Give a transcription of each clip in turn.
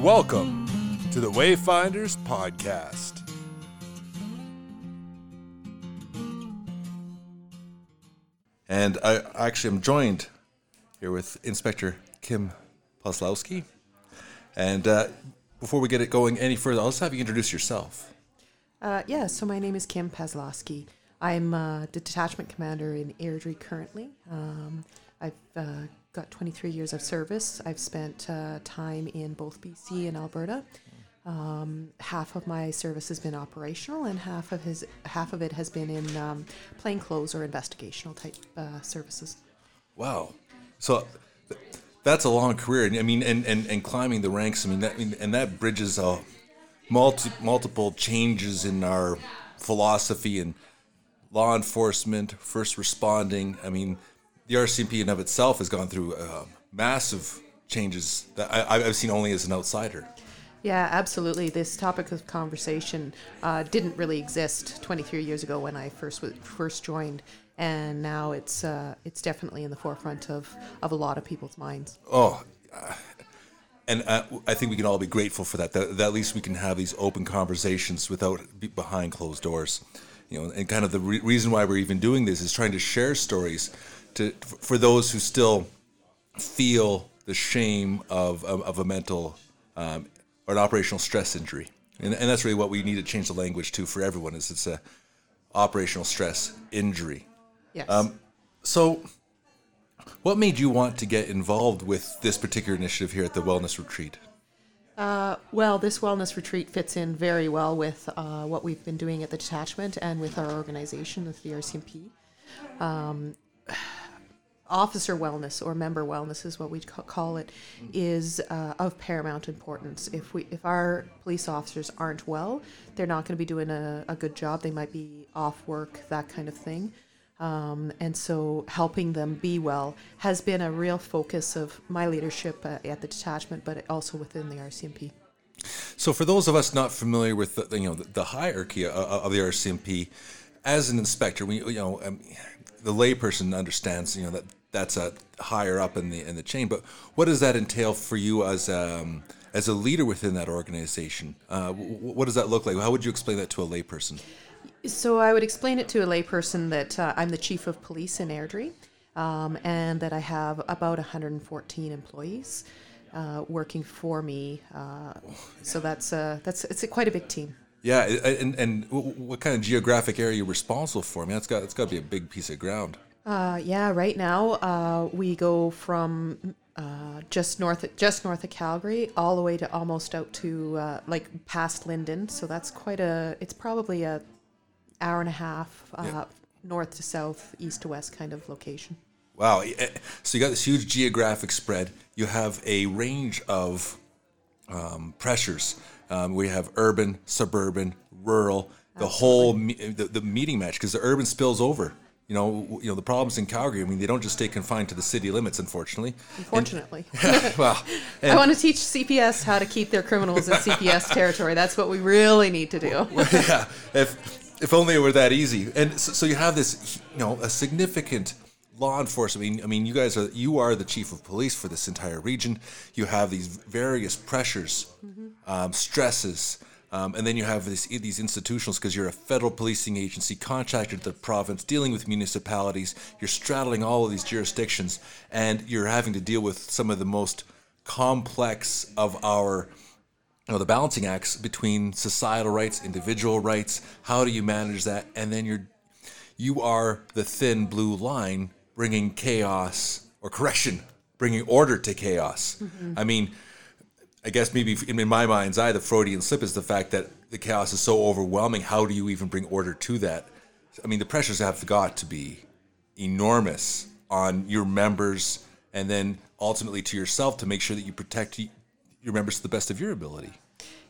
and welcome to the Wayfinders Podcast. And I actually am joined here with Inspector Kim Poslowski. And uh, before we get it going any further, I'll just have you introduce yourself. Uh, yeah, so my name is Kim Pazlowski. I'm uh, the detachment commander in Airdrie currently. Um, I've uh, got 23 years of service. I've spent uh, time in both BC and Alberta. Um, half of my service has been operational, and half of his half of it has been in um, plainclothes or investigational type uh, services. Wow. So th- that's a long career. I mean, and, and, and climbing the ranks, I mean, that, I mean, and that bridges uh, multi, multiple changes in our philosophy and law enforcement, first responding. I mean, the RCMP in of itself has gone through uh, massive changes that I, I've seen only as an outsider. Yeah, absolutely. This topic of conversation uh, didn't really exist 23 years ago when I first w- first joined, and now it's uh, it's definitely in the forefront of, of a lot of people's minds. Oh, uh, and uh, I think we can all be grateful for that, that. That at least we can have these open conversations without be behind closed doors. You know, and kind of the re- reason why we're even doing this is trying to share stories to for those who still feel the shame of of, of a mental um, or an operational stress injury, and, and that's really what we need to change the language to for everyone. Is it's a operational stress injury. Yes. Um, so, what made you want to get involved with this particular initiative here at the Wellness Retreat? Uh, well, this wellness retreat fits in very well with uh, what we've been doing at the detachment and with our organization, with the RCMP. Um, officer wellness or member wellness is what we call it is uh, of paramount importance. If we if our police officers aren't well they're not going to be doing a, a good job. They might be off work that kind of thing. Um, and so helping them be well has been a real focus of my leadership uh, at the detachment but also within the rcmp So, for those of us not familiar with the, you know the, the hierarchy of, of the RCMP, as an inspector, we you know um, the layperson understands you know that that's a higher up in the in the chain. But what does that entail for you as um, as a leader within that organization? Uh, w- what does that look like? How would you explain that to a layperson? So I would explain it to a layperson that uh, I'm the chief of police in Airdrie, um, and that I have about 114 employees uh, working for me. Uh, so that's uh, that's it's a, quite a big team. Yeah, and and what kind of geographic area are you responsible for? I mean, that's got that's got to be a big piece of ground. Uh, yeah, right now uh, we go from uh, just north just north of Calgary all the way to almost out to uh, like past Linden. So that's quite a. It's probably a hour and a half uh, Yeah. north to south, east to west kind of location. Wow. eh, So you got this huge geographic spread. You have a range of um, pressures. Um, we have urban, suburban, rural, the whole me- the, the meeting match because the urban spills over. You know, you know the problems in Calgary. I mean, they don't just stay confined to the city limits, unfortunately. Unfortunately. well, I want to teach CPS how to keep their criminals in CPS territory. That's what we really need to do. yeah, if if only it were that easy. And so, so you have this, you know, a significant law enforcement. I mean, I mean, you guys are you are the chief of police for this entire region. You have these various pressures, um, stresses. Um, and then you have this, these institutionals because you're a federal policing agency contracted to the province, dealing with municipalities. You're straddling all of these jurisdictions, and you're having to deal with some of the most complex of our you know the balancing acts between societal rights individual rights. How do you manage that? And then you're you are the thin blue line bringing chaos or correction bringing order to chaos. I mean i guess maybe in my mind's eye the freudian slip is the fact that the chaos is so overwhelming. How do you even bring order to that? I mean the pressures have got to be enormous on your members and then ultimately to yourself to make sure that you protect your members to the best of your ability.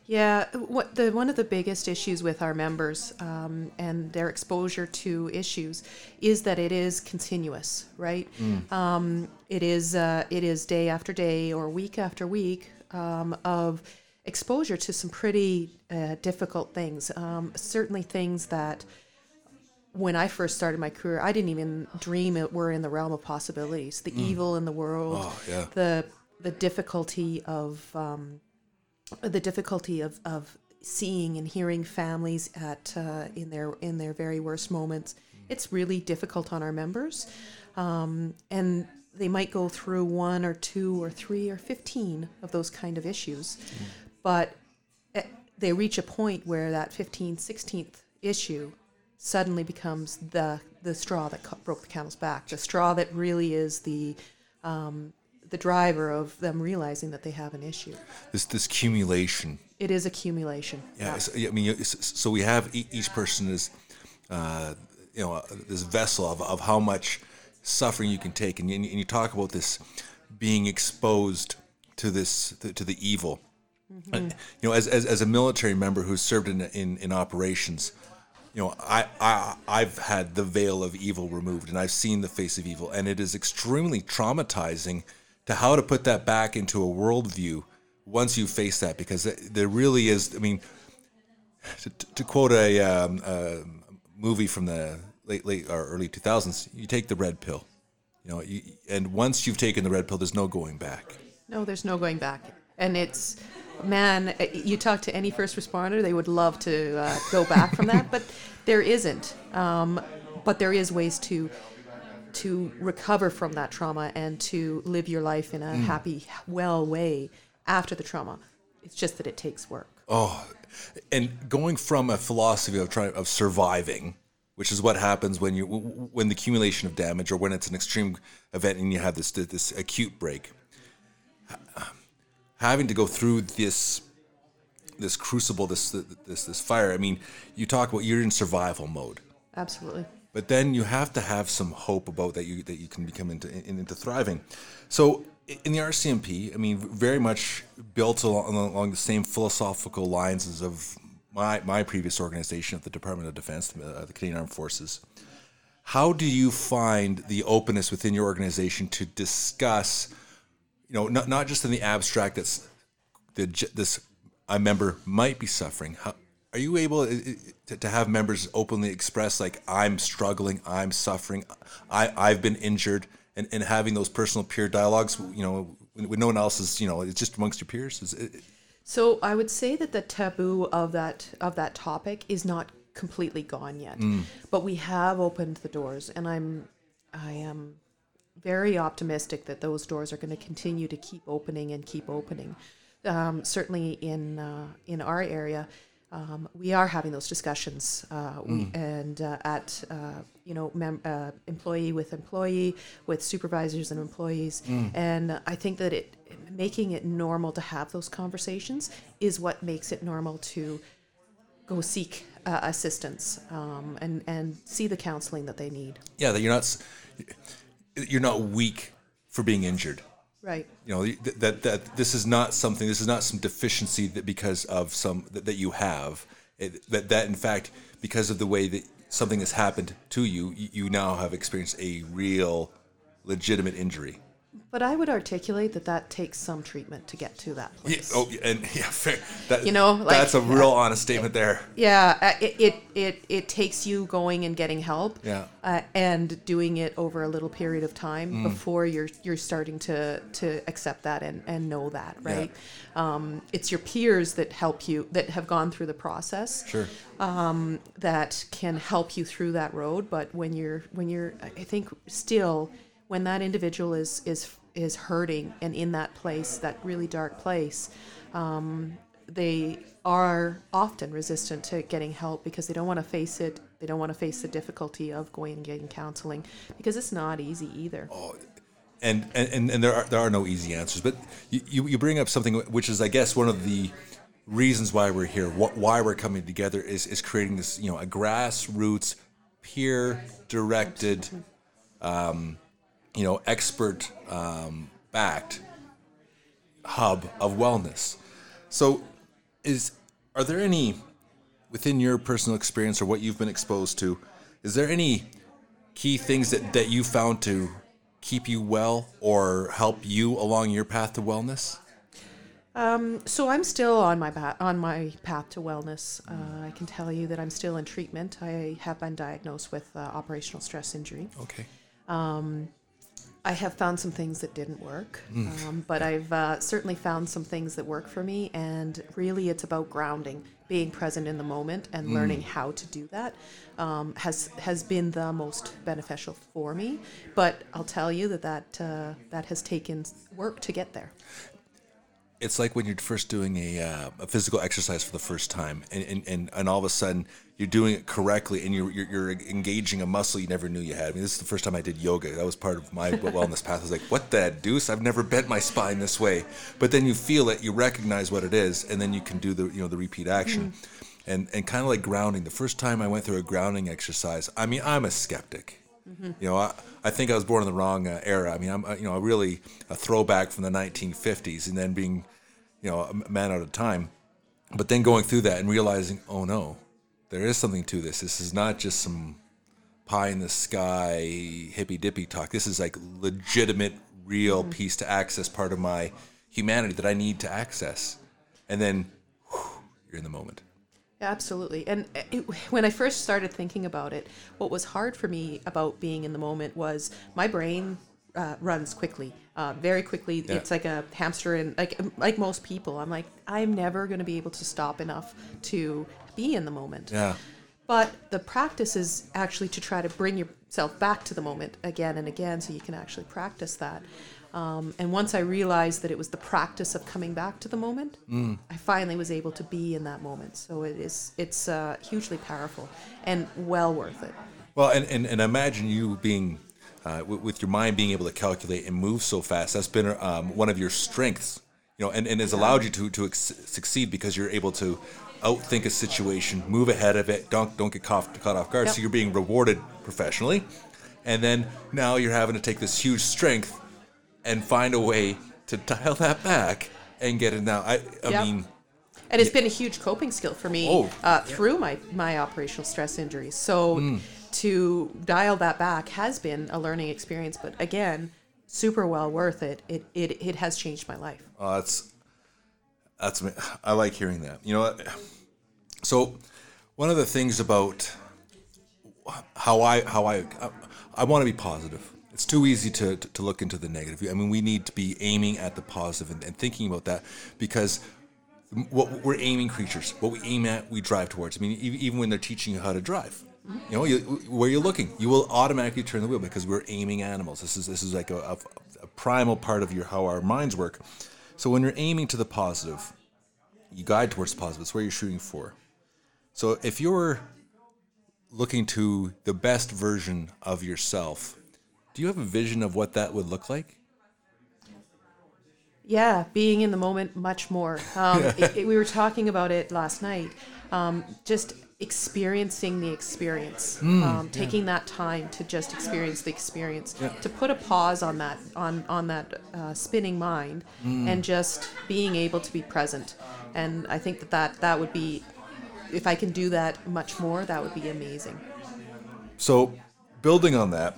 Yeah, what the one of the biggest issues with our members um, and their exposure to issues is that it is continuous, right? Um, it is uh, it is day after day or week after week um, of exposure to some pretty uh, difficult things. Um, certainly, things that when I first started my career, I didn't even dream it were in the realm of possibilities. The evil in the world, Oh, yeah. the the difficulty of um, the difficulty of, of seeing and hearing families at uh, in their in their very worst moments. It's really difficult on our members, um, and they might go through one or two or three or fifteen of those kind of issues, but eh, they reach a point where that 15th, 16th issue suddenly becomes the the straw that co- broke the camel's back, the straw that really is the um, the driver of them realizing that they have an issue. This this accumulation. It is accumulation. Yeah, so, I mean, so we have each person is, uh, you know, this vessel of, of how much suffering you can take, and you, and you talk about this being exposed to this to the evil. And, you know, as, as, as a military member who's served in, in, in operations, you know, I, I I've had the veil of evil removed, and I've seen the face of evil, and it is extremely traumatizing to how to put that back into a worldview once you face that, because there really is. I mean, to, to quote a, um, a movie from the late late or early 2000s, you take the red pill, you know, you, and once you've taken the red pill, there's no going back. No, there's no going back. And it's, man, eh, you talk to any first responder, they would love to uh, go back from that, but there isn't. Um, but there is ways to to recover from that trauma and to live your life in a happy, well way after the trauma. It's just that it takes work. Oh, and going from a philosophy of trying of surviving, which is what happens when you when the accumulation of damage or when it's an extreme event and you have this this acute break. Having to go through this this crucible, this this this fire. I mean, you talk about you're in survival mode, Absolutely. but then you have to have some hope about that you that you can become into in, into thriving. So in the RCMP, I mean, very much built along, along the same philosophical lines as of my my previous organization of the Department of Defense, the, uh, the Canadian Armed Forces. How do you find the openness within your organization to discuss, you know, not not just in the abstract that's the this a member might be suffering. How, are you able to, to have members openly express like I'm struggling, I'm suffering, I I've been injured, and, and having those personal peer dialogues, you know, when, when no one else is, you know, it's just amongst your peers. Is So I would say that the taboo of that of that topic is not completely gone yet, but we have opened the doors, and I'm I am very optimistic that those doors are going to continue to keep opening and keep opening. Um, certainly in uh, in our area, um, we are having those discussions, uh, we, and uh, at uh, you know mem- uh, employee with employee, with supervisors and employees, and I think that it making it normal to have those conversations is what makes it normal to go seek uh, assistance um, and and see the counseling that they need. yeah, that you're not you're not weak for being injured. Right. You know that, that that this is not something. This is not some deficiency that because of some that, that you have. It, that that in fact because of the way that something has happened to you, you, you now have experienced a real, legitimate injury. But I would articulate that that takes some treatment to get to that Yeah, place. oh, and yeah, fair. That, You know, like- that's a real honest statement there. Yeah, uh, it, it it it takes you going and getting help. Yeah. Uh, and doing it over a little period of time before you're you're starting to to accept that and and know that, right? Um, it's your peers that help you that have gone through the process. Sure. that can help you through that road but when you're when you're i think still when that individual is is is hurting and in that place that really dark place um, they are often resistant to getting help because they don't want to face it they don't want to face the difficulty of going and getting counseling because it's not easy either and and, and there are there are no easy answers. But you, you, you bring up something which is, I guess, one of the reasons why we're here, what, why we're coming together, is is creating this, you know, a grassroots, peer directed, um, you know, expert um, backed hub of wellness. So, is are there any within your personal experience or what you've been exposed to? Is there any key things that, that you found to keep you well or help you along your path to wellness? So I'm still on my ba- on my path to wellness. Uh, I can tell you that I'm still in treatment. I have been diagnosed with uh, operational stress injury. Okay. I have found some things that didn't work, um, but I've uh, certainly found some things that work for me. And really, it's about grounding, being present in the moment, and learning how to do that um, has has been the most beneficial for me. But I'll tell you that that uh, that has taken work to get there. It's like when you're first doing a, uh, a physical exercise for the first time and, and, and, and all of a sudden you're doing it correctly and you're, you're, you're engaging a muscle you never knew you had. I mean, this is the first time I did yoga. That was part of my wellness path. I was like, what the deuce? I've never bent my spine this way. But then you feel it, you recognize what it is, and then you can do the, you know, the repeat action. And, and kind of like grounding. The first time I went through a grounding exercise, I mean, I'm a skeptic. You know, I, I think I was born in the wrong uh, era. I mean, I'm uh, you know really a throwback from the 1950s, and then being, you know, a man out of time. But then going through that and realizing, oh no, there is something to this. This is not just some pie in the sky hippy dippy talk. This is like legitimate, real piece to access part of my humanity that I need to access. And then whew, you're in the moment. Absolutely. And it, when I first started thinking about it, what was hard for me about being in the moment was my brain uh, runs quickly, uh, very quickly. It's like a hamster, and like like most people, I'm like I'm never going to be able to stop enough to be in the moment. Yeah. But the practice is actually to try to bring yourself back to the moment again and again so you can actually practice that. Um, and once I realized that it was the practice of coming back to the moment, I finally was able to be in that moment. So it is it's uh, hugely powerful and well worth it. Well, and, and, and imagine you being, uh, with, with your mind being able to calculate and move so fast. That's been um, one of your strengths, you know, and, and has allowed you to, to ex- succeed because you're able to outthink a situation, move ahead of it, don't, don't get caught, caught off guard. Yep. So you're being rewarded professionally. And then now you're having to take this huge strength and find a way to dial that back and get it now. I, I Yep. mean, And it's been a huge coping skill for me Oh. uh, through my, my operational stress injuries. So to dial that back has been a learning experience, but again, super well worth it. It, it, it has changed my life. Oh, that's that's ama- I like hearing that. You know what? So, one of the things about how I how I I want to be positive. It's too easy to, to, to look into the negative. I mean, we need to be aiming at the positive and, and thinking about that because what we're aiming creatures. What we aim at, we drive towards. I mean, even when they're teaching you how to drive, you know, you, where you're looking, you will automatically turn the wheel because we're aiming animals. This is this is like a, a, a primal part of your how our minds work. So when you're aiming to the positive, you guide towards the positive. It's where you're shooting for. So if you're looking to the best version of yourself, do you have a vision of what that would look like? Yeah, being in the moment much more. Um, it, it- we were talking about it last night. Um, just experiencing the experience, um, taking that time to just experience the experience, to put a pause on that on on that uh, spinning mind, and just being able to be present. And I think that that that would be, if I can do that much more, that would be amazing. So, building on that,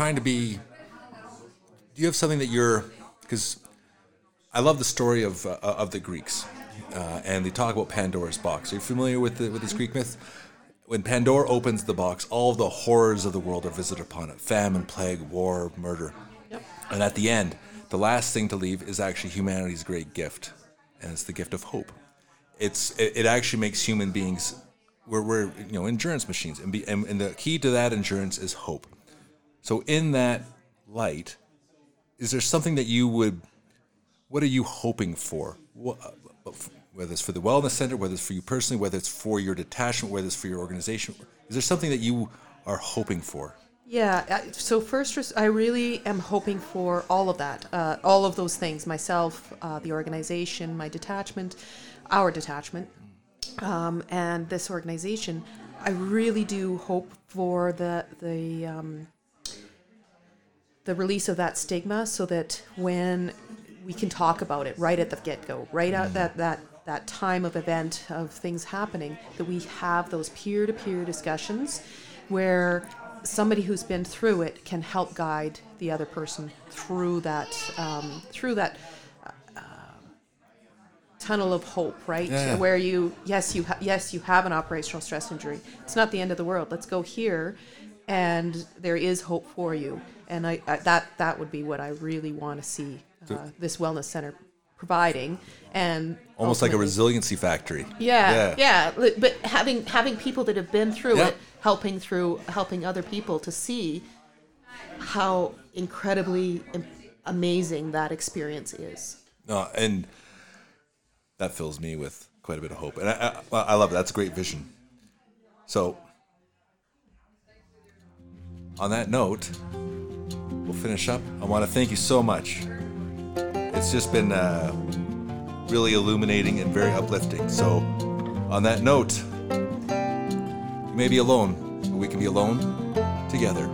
trying to be. Do you have something that you're? Because I love the story of uh, of the Greeks, uh, and they talk about Pandora's box. Are you familiar with the, with this Greek myth? When Pandora opens the box, all the horrors of the world are visited upon it: famine, plague, war, murder. Yep. And at the end, the last thing to leave is actually humanity's great gift, and it's the gift of hope. It's it, it actually makes human beings we're, we're you know endurance machines, and, be, and and the key to that endurance is hope. So in that light, is there something that you would? What are you hoping for? Whether it's for the wellness center, whether it's for you personally, whether it's for your detachment, whether it's for your organization, is there something that you are hoping for? Yeah. So first, I really am hoping for all of that, uh, all of those things. Myself, uh, the organization, my detachment, our detachment, um, and this organization. I really do hope for the the um, the release of that stigma, so that when we can talk about it right at the get go, right at that that that time of event of things happening, that we have those peer to peer discussions where somebody who's been through it can help guide the other person through that um, through that uh, tunnel of hope, right? Yeah. Where you yes you ha- yes you have an operational stress injury. It's not the end of the world. Let's go here and there is hope for you. And I, I that that would be what I really want to see uh, this wellness center providing, and Almost like a resiliency factory. yeah, yeah, li- But having having people that have been through Yeah. it, helping through helping other people to see how incredibly amazing that experience is. No, and that fills me with quite a bit of hope, and I, I, I love it. That's a great vision. So, on that note, we'll finish up. I want to thank you so much. It's just been uh, really illuminating and very uplifting. So, on that note, you may be alone, but we can be alone together.